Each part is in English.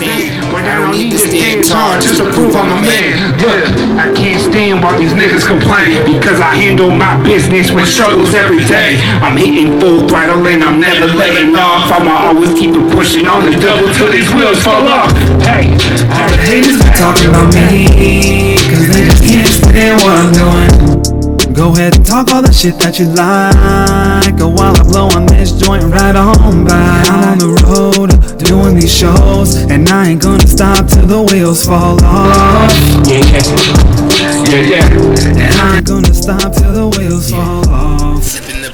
stand. But I don't need to stand tall just to prove I'm a man. Yeah, I can't stand while these niggas complain because I handle my business with struggles every day. I'm hitting full throttle and I'm never letting off. I'ma always keep it pushing on the double till these wheels fall off. Hey, all the haters be talking about me, cause they just can't stand what I'm doing. Go ahead and talk all the shit that you like. Go while I blow on this joint right on by. I'm on the road doing these shows, and I ain't gonna stop till the wheels fall off. Yeah, yeah, yeah. And I ain't gonna stop till the wheels fall off.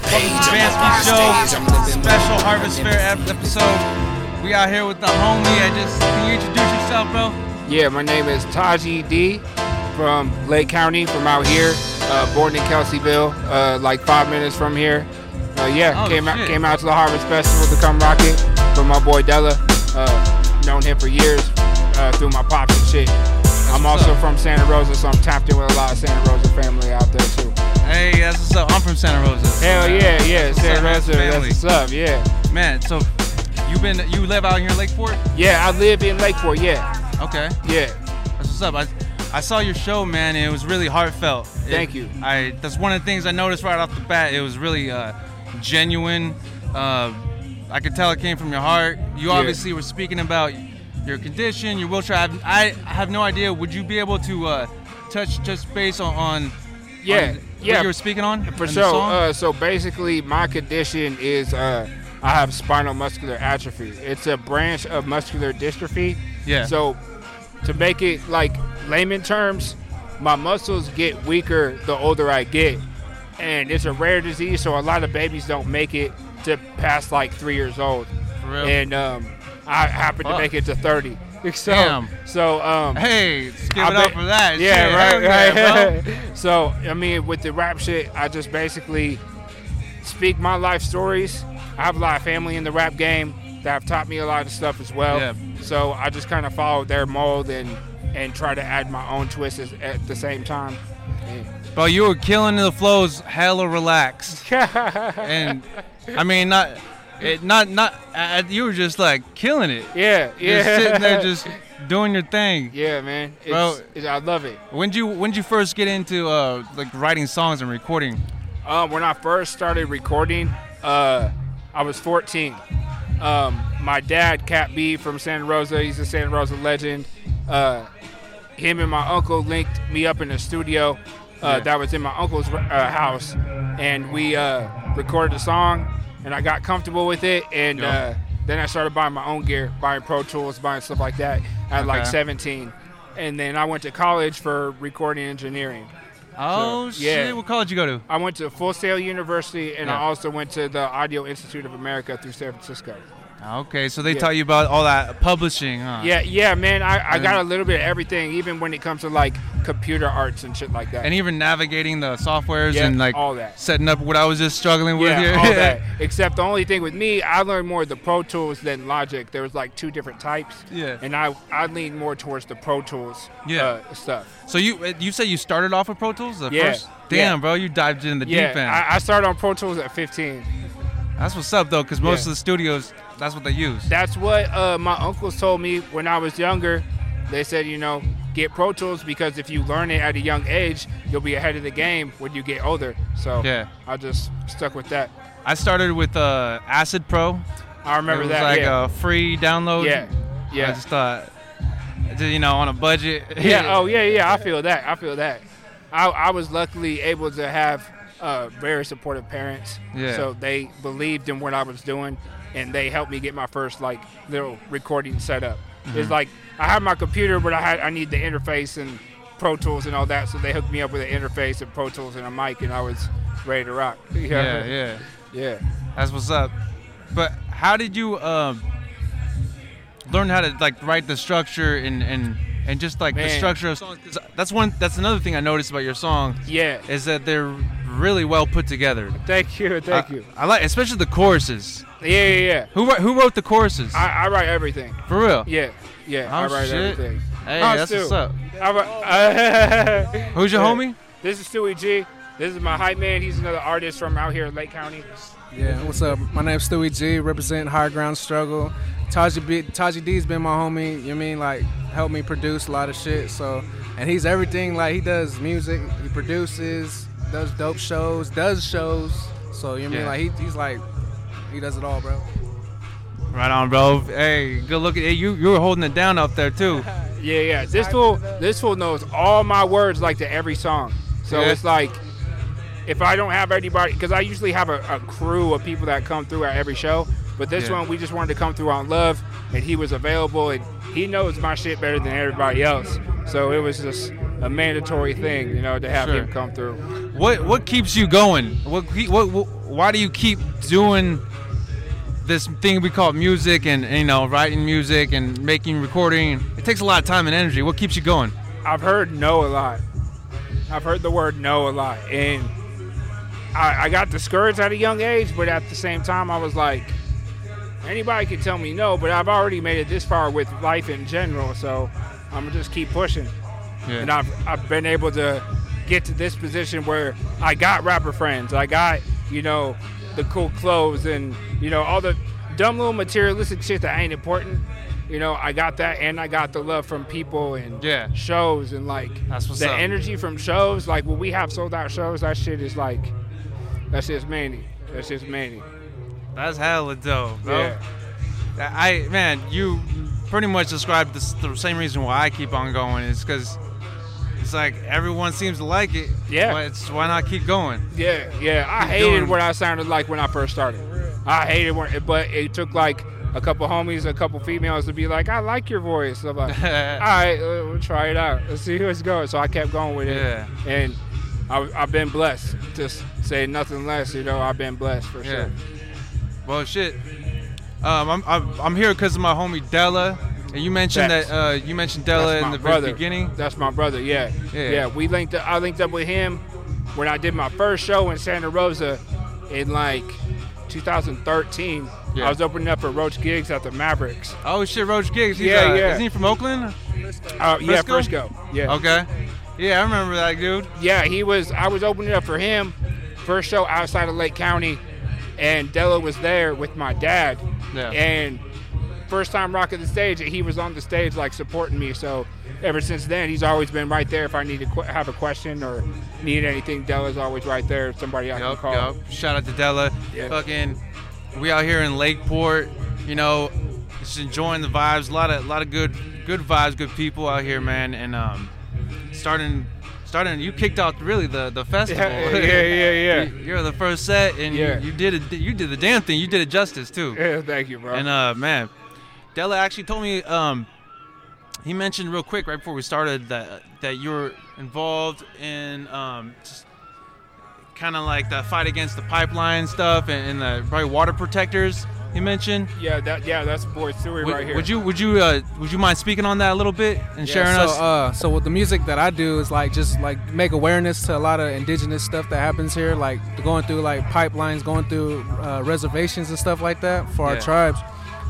Banski Show, special Harvest Fair episode. We out here with the homie. I just can you introduce yourself, bro? Yeah, my name is Tajie D from Lake County, from out here. Uh, born in Kelseyville, uh, like five minutes from here. Uh, yeah, Oh, came out came out to the Harvest Festival to come rock it from my boy Della. Uh, known him for years uh, through my pops and shit. I'm also up. from Santa Rosa, so I'm tapped in with a lot of Santa Rosa family out there too. Hey, that's what's up. I'm from Santa Rosa. Hell yeah, yeah, What's Santa? Rosa, that's what's up, yeah. Man, so you been you live out here in Lakeport? Yeah, I live in Lakeport, yeah, Okay, yeah. that's what's up. I, I saw your show, man, and it was really heartfelt. Thank It- you. I that's one of the things I noticed right off the bat. It was really uh, genuine. Uh, I could tell it came from your heart. You Yeah. obviously were speaking about your condition, your wheelchair. I have, I have no idea. Would you be able to uh, touch just base on, on Yeah, on yeah. what you were speaking on For sure. Uh, so basically, my condition is uh, I have spinal muscular atrophy. It's a branch of muscular dystrophy. Yeah. So to make it like layman terms, my muscles get weaker the older I get, and it's a rare disease. So a lot of babies don't make it to past like three years old. For real? And um, I happen to make it to 30. So, Damn. So um, hey, I it up for that. Yeah, Shit, right, yeah, right. so, I mean, with the rap shit, I just basically speak my life stories. I have a lot of family in the rap game that have taught me a lot of stuff as well. Yeah. So I just kind of follow their mold and and try to add my own twists at the same time. Bro, you were killing the flows, hella relaxed, and I mean, not, it, not, not. Uh, you were just like killing it. yeah, yeah. Just sitting there, just doing your thing. yeah, man. It's, Bro. it's- I love it. When did you when did you first get into uh like writing songs and recording? Um, when I first started recording, uh, I was 14. Um, my dad, Cat B from Santa Rosa, he's a Santa Rosa legend. Uh, him and my uncle linked me up in the studio uh, Yeah. that was in my uncle's uh, house, and we uh, recorded a song, and I got comfortable with it, and Yeah. uh, then I started buying my own gear, buying Pro Tools, buying stuff like that at like 17. And then I went to college for recording engineering. Oh So, yeah. shit! What college you go to? I went to Full Sail University, and I also went to the Audio Institute of America through San Francisco. Okay, so they Yeah. taught you about all that publishing, huh? Yeah, yeah, man. I, I got a little bit of everything, even when it comes to like computer arts and shit like that. And even navigating the softwares Yeah, and like all that. setting up what I was just struggling with yeah, here. all that. Except the only thing with me, I learned more of the Pro Tools than Logic. There was like two different types. Yeah. And I I lean more towards the Pro Tools. Yeah. Uh, stuff. So you uh, you said you started off with Pro Tools the Yeah, first? Damn, bro, you dived in the deep end. I, I started on Pro Tools at 15. that's what's up though, because most of the studios that's what they use. That's what uh, my uncles told me when I was younger. They said, you know, get Pro Tools because if you learn it at a young age, you'll be ahead of the game when you get older. So Yeah. I just stuck with that. I started with uh, Acid Pro. I remember that. it was that. like yeah. a free download. yeah. Yeah. I just thought, you know, on a budget. yeah. Oh, yeah, yeah. I feel that. I feel that. I, I was luckily able to have uh, very supportive parents. Yeah. So they believed in what I was doing, and they helped me get my first like little recording setup. Mm-hmm. It's like I had my computer, but I had I need the interface and Pro Tools and all that. So they hooked me up with an interface and Pro Tools and a mic, and I was ready to rock. yeah, yeah. yeah. That's what's up. But how did you um, learn how to like write the structure and and and just like the structure of songs? that's one. That's another thing I noticed about your songs Yeah. is that they're really well put together. Thank you. Thank I, you. I like, especially the choruses. Yeah, yeah, yeah. Who wrote, who wrote the choruses? I, I write everything. For real? Yeah, yeah. I Oh, write shit. everything. Hey, Oh, that's Stu. what's up. I write, Who's your Yeah. homie? This is Stewie G. This is my hype man. He's another artist from out here in Lake County. Yeah, what's up? My name's Stewie G, representing High Ground Struggle, Taji B, Tajie D's been my homie. You know what I mean like helped me produce a lot of shit. So and he's everything. Like he does music, he produces, does dope shows, does shows. So you know what I mean Yeah. like he, he's like he does it all, bro. Right on, bro. Hey, good looking. hey, you. You were holding it down up there too. Yeah, yeah. This fool, this fool knows all my words like to every song. So Yeah. it's like, if I don't have anybody, because I usually have a, a crew of people that come through at every show. But this Yeah. one, we just wanted to come through on love, and he was available, and he knows my shit better than everybody else. So it was just a mandatory thing, you know, to have Sure. him come through. What what keeps you going? What, what what why do you keep doing this thing we call music and, and, you know writing music and making recording? It takes a lot of time and energy. What keeps you going? I've heard no a lot. I've heard the word no a lot, and I, I got discouraged at a young age. But at the same time, I was like, anybody can tell me no, but I've already made it this far with life in general, so I'm gonna just keep pushing. Yeah. And I've I've been able to get to this position where I got rapper friends, I got you know the cool clothes and you know all the dumb little materialistic shit that ain't important. You know, I got that, and I got the love from people and Yeah. shows, and like the up. energy from shows. Like when we have sold out shows, that shit is like, that's just Manny. That's just Manny. That's hella dope, bro. Yeah. I man, you pretty much described this, the same reason why I keep on going is because it's like everyone seems to like it. Yeah. But it's why not keep going? Yeah, yeah. I Keep hated doing- what I sounded like when I first started. I hated when, but it took like a couple homies, a couple females to be like, "I like your voice." I'm like, "All right, uh, we'll try it out. Let's see how it's going." So I kept going with it, Yeah. and I, I've been blessed. Just say nothing less, you know. I've been blessed for Yeah. sure. Well, shit. Um, I'm, I'm, I'm here because of my homie Della. And you mentioned Facts. that uh, you mentioned Della in the brother. very beginning. That's my brother. Yeah. Yeah. yeah, We linked. Up, I linked up with him when I did my first show in Santa Rosa in like 2013. Yeah. I was opening up for Roach Gigz at the Mavericks. Oh shit, Roach Gigz. He's, Yeah, uh, yeah. Isn't he from Oakland? Uh, yeah, Frisco? Frisco. Yeah. Okay. Yeah, I remember that dude. Yeah, he was. I was opening up for him. First show outside of Lake County, and Della was there with my dad. Yeah. And first time rocking the stage, he was on the stage like supporting me. So ever since then, he's always been right there. If I need to qu- have a question or need anything, Della's always right there. Somebody I can call. yup. Shout out to Della. Yeah. Fucking, we out here in Lakeport. You know, just enjoying the vibes. A lot of, lot of good, good vibes, good people out here, man. And um, starting, starting. You kicked off really the the festival. Yeah, yeah, yeah, yeah. You- You're the first set, and Yeah. you, you did it. You did the damn thing. You did it justice too. Yeah, thank you, bro. And uh, man, Della actually told me um, he mentioned real quick right before we started that that you were involved in um, just kind of like the fight against the pipeline stuff and, and the probably water protectors. He mentioned. yeah, that yeah, that's Boy Stewie Would, right here. would you would you uh, would you mind speaking on that a little bit and sharing so, us? Uh, so with the music that I do is like just like make awareness to a lot of indigenous stuff that happens here, like going through like pipelines, going through uh, reservations and stuff like that for Yeah. our tribes.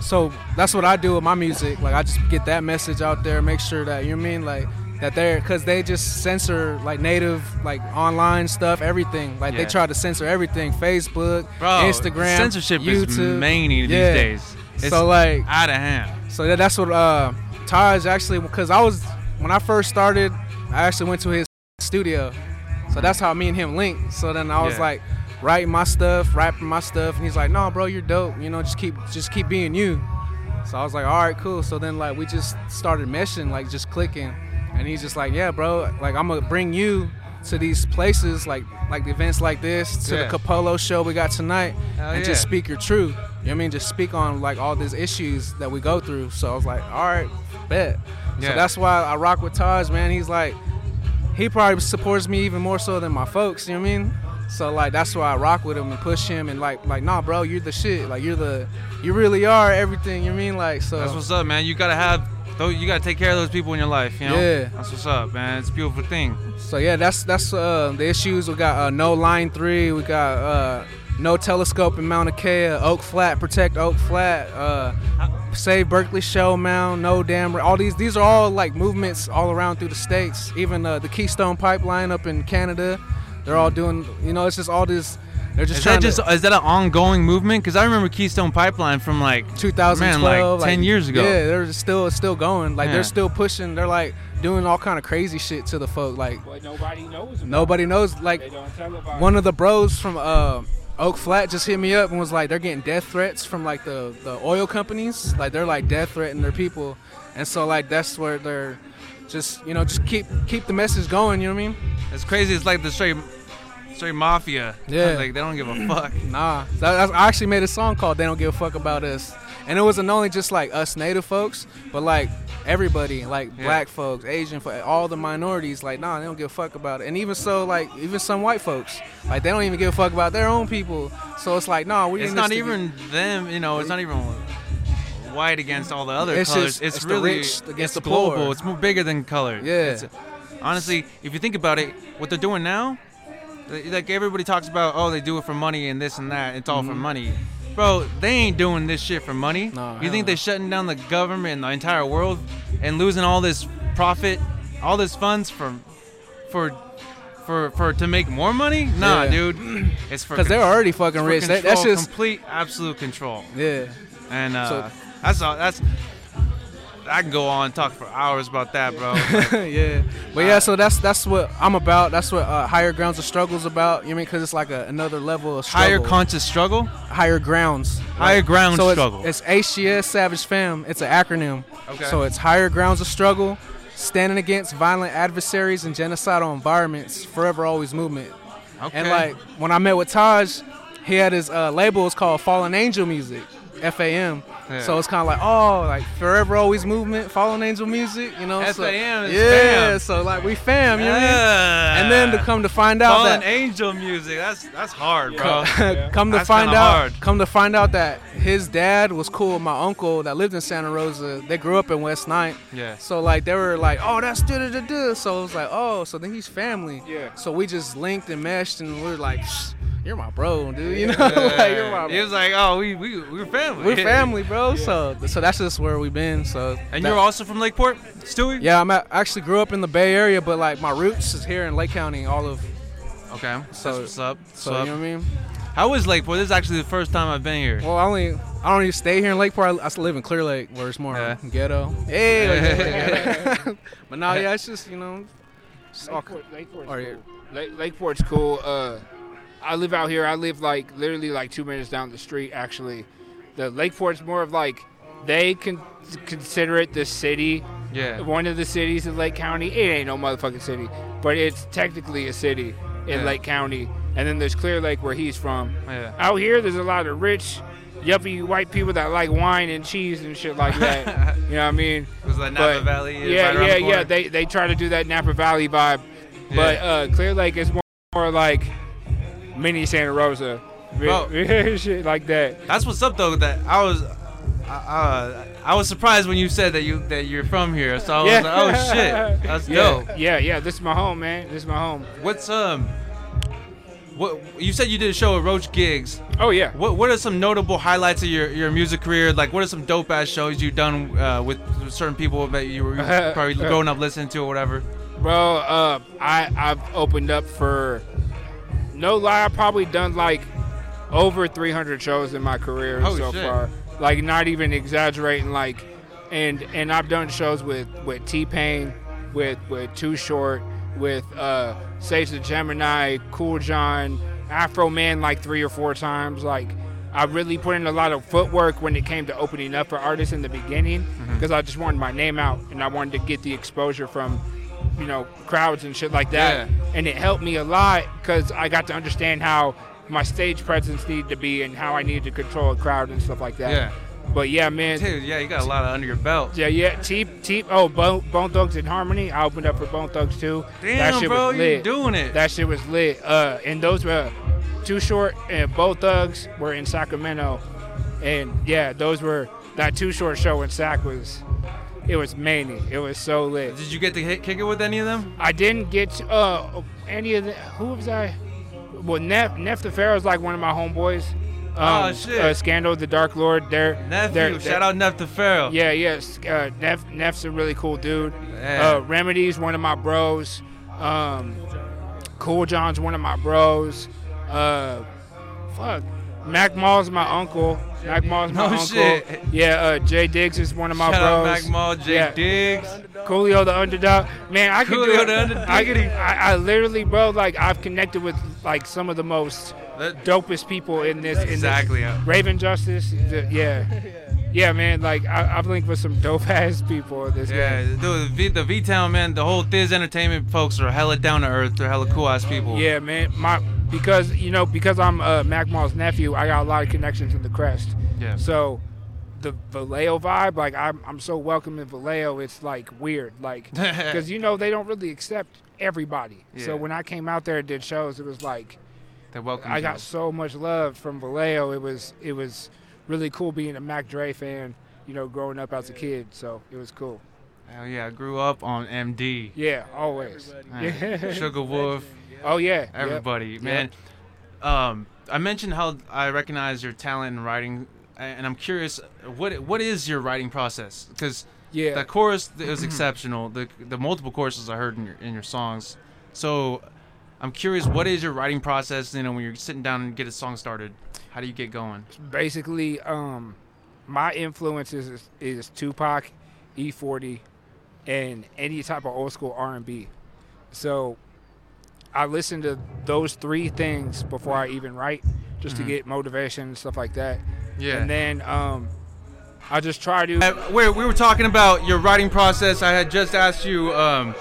So that's what I do with my music. Like I just get that message out there, make sure that you know I mean, like that they're because they just censor like native like online stuff, everything. Like Yeah. they try to censor everything, Facebook, Bro, Instagram, censorship YouTube. is many these days. It's so like out of hand. so that, that's what uh, Taj actually, because I was when I first started, I actually went to his studio. So that's how me and him linked. So then I was Yeah. like writing my stuff, rapping my stuff, and he's like, "No, bro, you're dope. You know, just keep just keep being you." So I was like, "All right, cool." So then like we just started meshing, like just clicking, and he's just like, "Yeah, bro, like I'm gonna bring you." To these places, like like the events like this, to Yeah. the Capolo show we got tonight, Hell and yeah. just speak your truth. You know what I mean? Just speak on like all these issues that we go through. So I was like, all right, bet. Yeah. So that's why I rock with Taj, man. He's like, he probably supports me even more so than my folks. You know what I mean? So like that's why I rock with him and push him and like like nah, bro, you're the shit. Like you're the, you really are everything. You know what I mean? Like so. That's what's up, man. You gotta have. Though you gotta take care of those people in your life, you know. Yeah. That's what's up, man. It's a beautiful thing. So yeah, that's that's uh, the issues. We got uh, no line three. We got uh, no telescope in Mauna Kea. Oak Flat, protect Oak Flat. Uh, save Berkeley Shellmound. No damn. All these these are all like movements all around through the states. Even uh, the Keystone Pipeline up in Canada. They're all doing. You know, it's just all this They're just Is that just to is that an ongoing movement? Because I remember Keystone Pipeline from like 2012, man, like ten years ago. Yeah, they're still still going. Like Yeah. they're still pushing. They're like doing all kind of crazy shit to the folk. Like But nobody knows. About nobody knows. It. They Like don't tell about one of the bros from uh, Oak Flat just hit me up and was like, they're getting death threats from like the the oil companies. Like they're like death threatening their people, and so like that's where they're just you know just keep keep the message going. You know what I mean? It's crazy. It's like the straight straight mafia. Yeah. Like they don't give a fuck. Nah, that, I actually made a song called "They Don't Give a Fuck About Us," and it wasn't only just like us native folks, but like everybody, like Yeah. black folks, Asian folks, all the minorities. Like, nah, they don't give a fuck about it. And even so, like even some white folks, like they don't even give a fuck about their own people. So it's like, nah, we. It's not even them. You know, it's not even white against all the other It's colors. just- it's, it's the really rich against it's the global. poor. It's more bigger than color. Yeah. It's- honestly, if you think about it, what they're doing now, like everybody talks about, oh, they do it for money and this and that. It's all for money. Bro, they ain't doing this shit for money. No, you think they're shutting down the government and the entire world and losing all this profit, all this funds for, for, for, for to make more money? Nah, Yeah. dude. It's for because they're already fucking rich. That, that's just complete, absolute control. yeah. And uh, So- that's all. That's I can go on and talk for hours about that, bro. yeah, but yeah, so that's that's what I'm about. That's what uh, higher grounds of struggles about. You know I mean? Because it's like a, another level of struggle. Higher conscious struggle. higher grounds. Higher ground so struggle. It's, it's HGS Savage Fam. It's an acronym. Okay. So it's higher grounds of struggle, standing against violent adversaries and genocidal environments, forever always movement. Okay. And like when I met with Taj, he had his uh, label It's called Fallen Angel Music, FAM. Yeah. So it's kind of like oh, like forever always movement, Fallen Angel Music, you know. so, FAM is yeah. fam. So like we fam, you know. what I mean? Yeah. And then to come to find out Fallen that angel music. That's that's hard, bro. come to That's find out, hard. come to find out that his dad was cool with my uncle that lived in Santa Rosa. They grew up in West Ninth. Yeah. So like they were like, oh, that's da da da da. So it was like, oh, so then he's family. Yeah. So we just linked and meshed, and we are like, you're my bro, dude. You know, like you're my. He was like, oh, we we we're family. We're family, bro. So so that's just where we've been. So And that- you're also from Lakeport, Stewie? yeah, I'm at, I actually grew up in the Bay Area, but like my roots is here in Lake County. All of Okay. So- that's what's up. so What's you know what I mean. How is Lakeport? This is actually the first time I've been here. Well, I only I don't even stay here in Lakeport. I, I still live in Clear Lake, where it's more Yeah. ghetto. Hey, but now, yeah, it's just you know, it's all, Lakeport, Lakeport's Or- cool. Lake, Lakeport's cool. Uh, I live out here. I live like literally like two minutes down the street. Actually, the Lakeport's more of like they can consider it the city, Yeah. one of the cities in Lake County. It ain't no motherfucking city, but it's technically a city in Yeah. Lake County. And then there's Clear Lake where he's from. Yeah. Out here, there's a lot of rich, yuppie white people that like wine and cheese and shit like that. you know what I mean? It was like Napa But- Valley. is Yeah, right yeah, the yeah. They they try to do that Napa Valley vibe, but uh, Clear Lake is more, more like mini Santa Rosa, Bro. shit like that. That's what's up though. That I was, uh, I was surprised when you said that you that you're from here. So I was Yeah. like, oh shit, that's Yeah, dope. yeah, yeah. This is my home, man. This is my home. What's um, what you said you did a show at Roach Gigz. Oh yeah. What what are some notable highlights of your, your music career? Like, what are some dope ass shows you've done uh, with certain people that you were probably growing up listening to or whatever? Bro, uh, I I've opened up for no lie. I've probably done like over 300 shows in my career so shit. far. Like not even exaggerating. Like, and and I've done shows with with T Pain, with with Too Short, with uh, Sage the Gemini, Kool John, Afroman, like three or four times. Like. I really put in a lot of footwork when it came to opening up for artists in the beginning Mm-hmm. because I just wanted my name out and I wanted to get the exposure from, you know, crowds and shit like that. Yeah. And it helped me a lot because I got to understand how my stage presence needed to be and how I needed to control a crowd and stuff like that. Yeah. But yeah, man. Dude, yeah, you got a lot of under your belt. Yeah, yeah. T, T, oh, Bone, Bone Thugs-n-Harmony. I opened up for Bone Thugs too. that Damn, shit bro, was you lit. doing it. That shit was lit. Uh, and those were Too Short and Bone Thugs were in Sacramento, and yeah, those were that Too Short show in Sac was, it was many. It was so lit. Did you get to hit, kick it with any of them? I didn't get to, uh any of the who was I? Well, Nef Nef the Pharaoh's like one of my homeboys. Um, Oh, shit. Uh, Scandal, the Dark Lord. They're Nephew, they're- shout out Nef the Pharaoh. yeah, yes. Uh, Nef, Nef's a really cool dude. Yeah. Uh, Remedy's one of my bros. Um, Kool John's one of my bros. Uh, fuck. Mac Mall's my uncle. Mac Mall's my No uncle. shit. Yeah, uh, J-Diggs is one of my Shout out bros. Mac Mall, Jay Yeah. Diggs. Coolio the underdog. Man, I could Coolio do the. Underdog. I, could, I, I literally, bro, like I've connected with like some of the most That- dopest people in this. In Exactly, This. yeah. Rayven Justice. the- yeah. Yeah, man. Like I, I've linked with some dope ass people this Yeah, game. dude, the V, the V Town man, the whole Thiz Entertainment folks are hella down to earth. They're hella cool ass people. Yeah, man. My because you know because I'm uh, Mac Mall's nephew, I got a lot of connections in the Crest. Yeah. So the Vallejo vibe, like I'm, I'm so welcome in Vallejo. It's like weird, like because you know they don't really accept everybody. Yeah. So when I came out there and did shows, it was like They're welcome. I to got so much love from Vallejo. It was it was really cool being a Mac Dre fan. You know, growing up as a kid, so it was cool. Hell yeah, I grew up on MD. Yeah, always. Man, Sugar Wolf, Oh yeah, yep. everybody, man. Um, I mentioned how I recognize your talent in writing, and I'm curious, what what is your writing process? Because Yeah. the chorus is exceptional. The the multiple choruses I heard in your in your songs. So, I'm curious, what is your writing process? You know, when you're sitting down and get a song started, how do you get going? basically um my influences is, is Tupac, E40, and any type of old school R&B. So I listen to those three things before I even write, just Mhm. to get motivation and stuff like that. Yeah. And then um, I just try to. Uh, where we were talking about your writing process, I had just asked you um,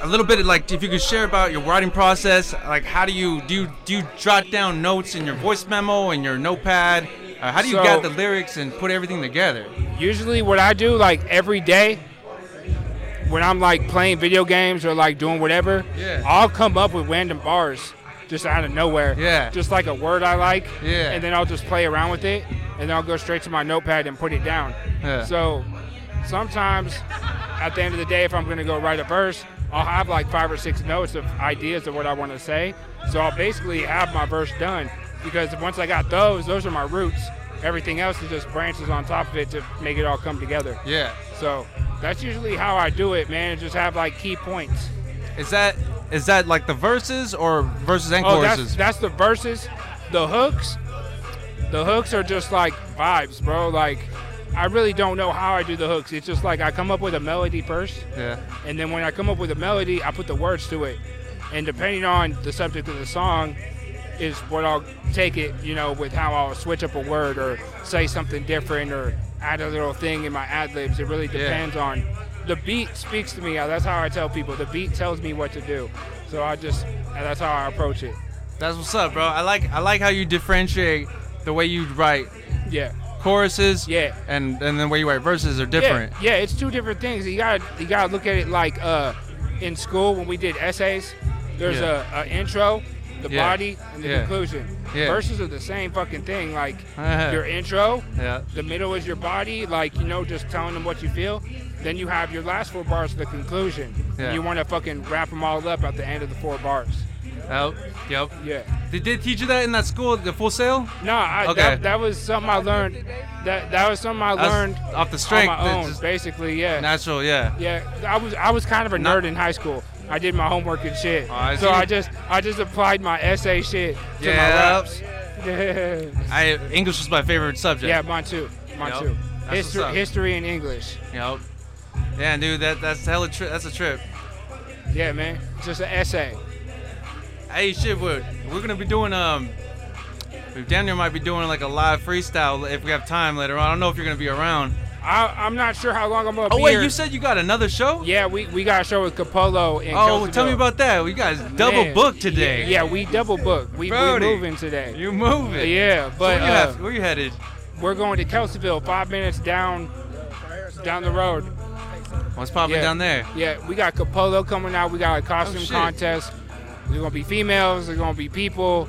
a little bit, like if you could share about your writing process. Like, how do you do? You, do you jot down notes in your voice memo and your notepad? Uh, how do you So- get the lyrics and put everything together? usually what I do like every day when I'm like playing video games or like doing whatever, Yeah. I'll come up with random bars just out of nowhere. Yeah. Just like a word I like. Yeah. And then I'll just play around with it and then I'll go straight to my notepad and put it down. Yeah. So sometimes at the end of the day if I'm gonna go write a verse, I'll have like five or six notes of ideas of what I want to say. So I'll basically have my verse done because once I got those, those are my roots. Everything else is just branches on top of it to make it all come together. Yeah. So that's usually how I do it, man. Just have like key points. Is that is that like the verses or verses and Oh, that's that's the verses. The hooks, the hooks are just like vibes, bro. Like I really don't know how I do the hooks. It's just like I come up with a melody first, yeah. and then when I come up with a melody, I put the words to it. And depending on the subject of the song, is what I'll take it, you know, with how I'll switch up a word or say something different or add a little thing in my ad libs. It really Yeah. depends on the beat speaks to me. That's how I tell people. The beat tells me what to do. So I just and that's how I approach it. That's what's up, bro. I like I like how you differentiate the way you write Yeah. choruses. Yeah. And and the way you write verses are different. Yeah, yeah, it's two different things. You got you got to look at it like uh, in school when we did essays. There's Yeah. a, a intro, the Yeah. body, and the Yeah. conclusion. Yeah. Verses are the same fucking thing. Like your intro, the middle is your body, like you know, just telling them what you feel. Then you have your last four bars, the conclusion. You want to fucking wrap them all up at the end of the four bars. Yep. Yep. Yeah. Did they teach you that in that school, the Full Sail? No, I, Okay. that, that was something I learned. That that was something I That's learned off the on strength. my own, basically. Yeah. natural, yeah. Yeah, I was I was kind of a Not- nerd in high school. I did my homework and shit. I so see. I just I just applied my essay shit to Yeah. my raps. yeah, I English was my favorite subject. Yeah, mine too. Mine Yup. too. That's History, history and English. Yep. Yeah, dude, that that's hella tri- that's a trip. Yeah, man. Just an essay. Hey, shit, we're, we're gonna be doing um, down there might be doing like a live freestyle if we have time later on. I don't know if you're gonna be around. I, I'm not sure how long I'm gonna Oh be wait, here. you said you got another show? yeah, we, we got a show with Capolo in Oh, tell me about that. We guys double Man, booked today. Yeah, yeah, we double booked. We, we moving today. You moving? yeah, So but where, you uh, have- where you headed? we're going to Kelseyville, five minutes down down the road. What's popping Yeah. down there? Yeah, we got Capolo coming out. We got a costume Oh, contest. There's gonna be females. There's gonna be people.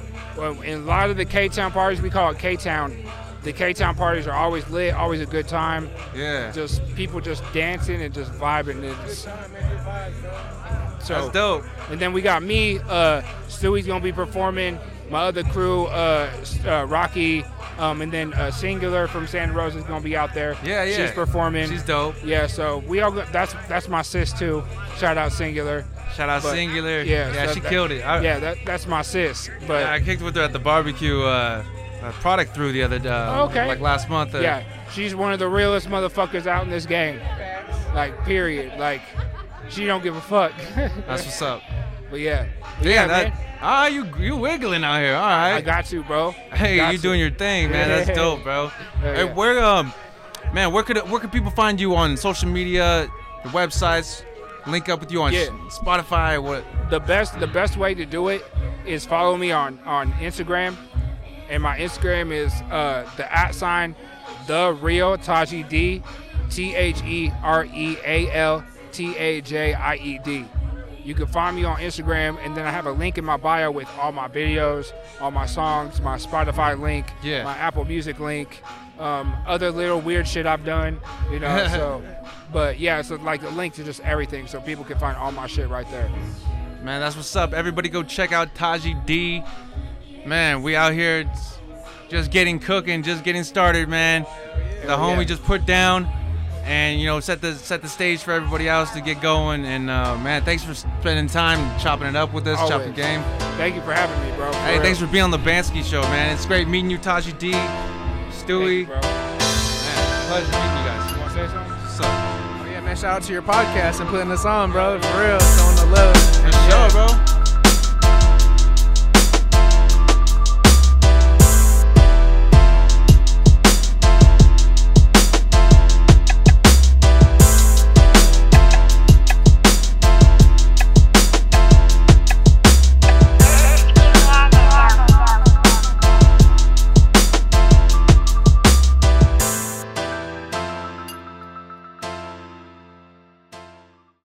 In a lot of the K Town parties, we call it K Town. The K Town parties are always lit, always a good time. Yeah. Just people just dancing and just vibing. And it's, so That's dope. and then we got me. Uh, Stewie's gonna be performing. My other crew, uh, uh, Rocky, um, and then uh, Singular from Santa Rosa is gonna be out there. Yeah, yeah. She's performing. She's dope. Yeah, so we all go, that's that's my sis too. Shout out Singular. Shout out But, Singular. yeah, yeah, so she that- killed it. I, yeah, that that's my sis. But I kicked with her at the barbecue uh, uh, product through the other uh, Okay. like last month. Uh, yeah, she's one of the realest motherfuckers out in this game. Like period. Like she don't give a fuck. that's what's up. but yeah, Yeah, yeah, that. Ah, you you wiggling out here. All right. I got you, bro. Hey, Got you doing your thing, man. That's dope, bro. Yeah, Hey, yeah. where um, man, where could where could people find you on social media, your websites, link up with you on Yeah. Spotify? What? the best the best way to do it is follow me on on Instagram, and my Instagram is uh, the at sign the real Tajie D, T H E R E A L T A J I E D. You can find me on Instagram, and then I have a link in my bio with all my videos, all my songs, my Spotify link, Yeah. my Apple Music link, um, other little weird shit I've done, you know. so, but yeah, so like a link to just everything, so people can find all my shit right there. Man, that's what's up. Everybody go check out Tajie D. Man, we out here just getting cooking, just getting started, man. The homie yeah. just put down and you know set the set the stage for everybody else to get going. And uh, man, thanks for spending time chopping it up with us, chopping Always. game. Thank you for having me, bro. Hey, thanks for being on the Banski show, man. It's great meeting you, Tajie D, Stewie. bro. Man, pleasure meeting you guys. You want to say something? Up? Oh, yeah, man. Shout out to your podcast and putting us on, bro. For real. Showing the love. Good show, bro.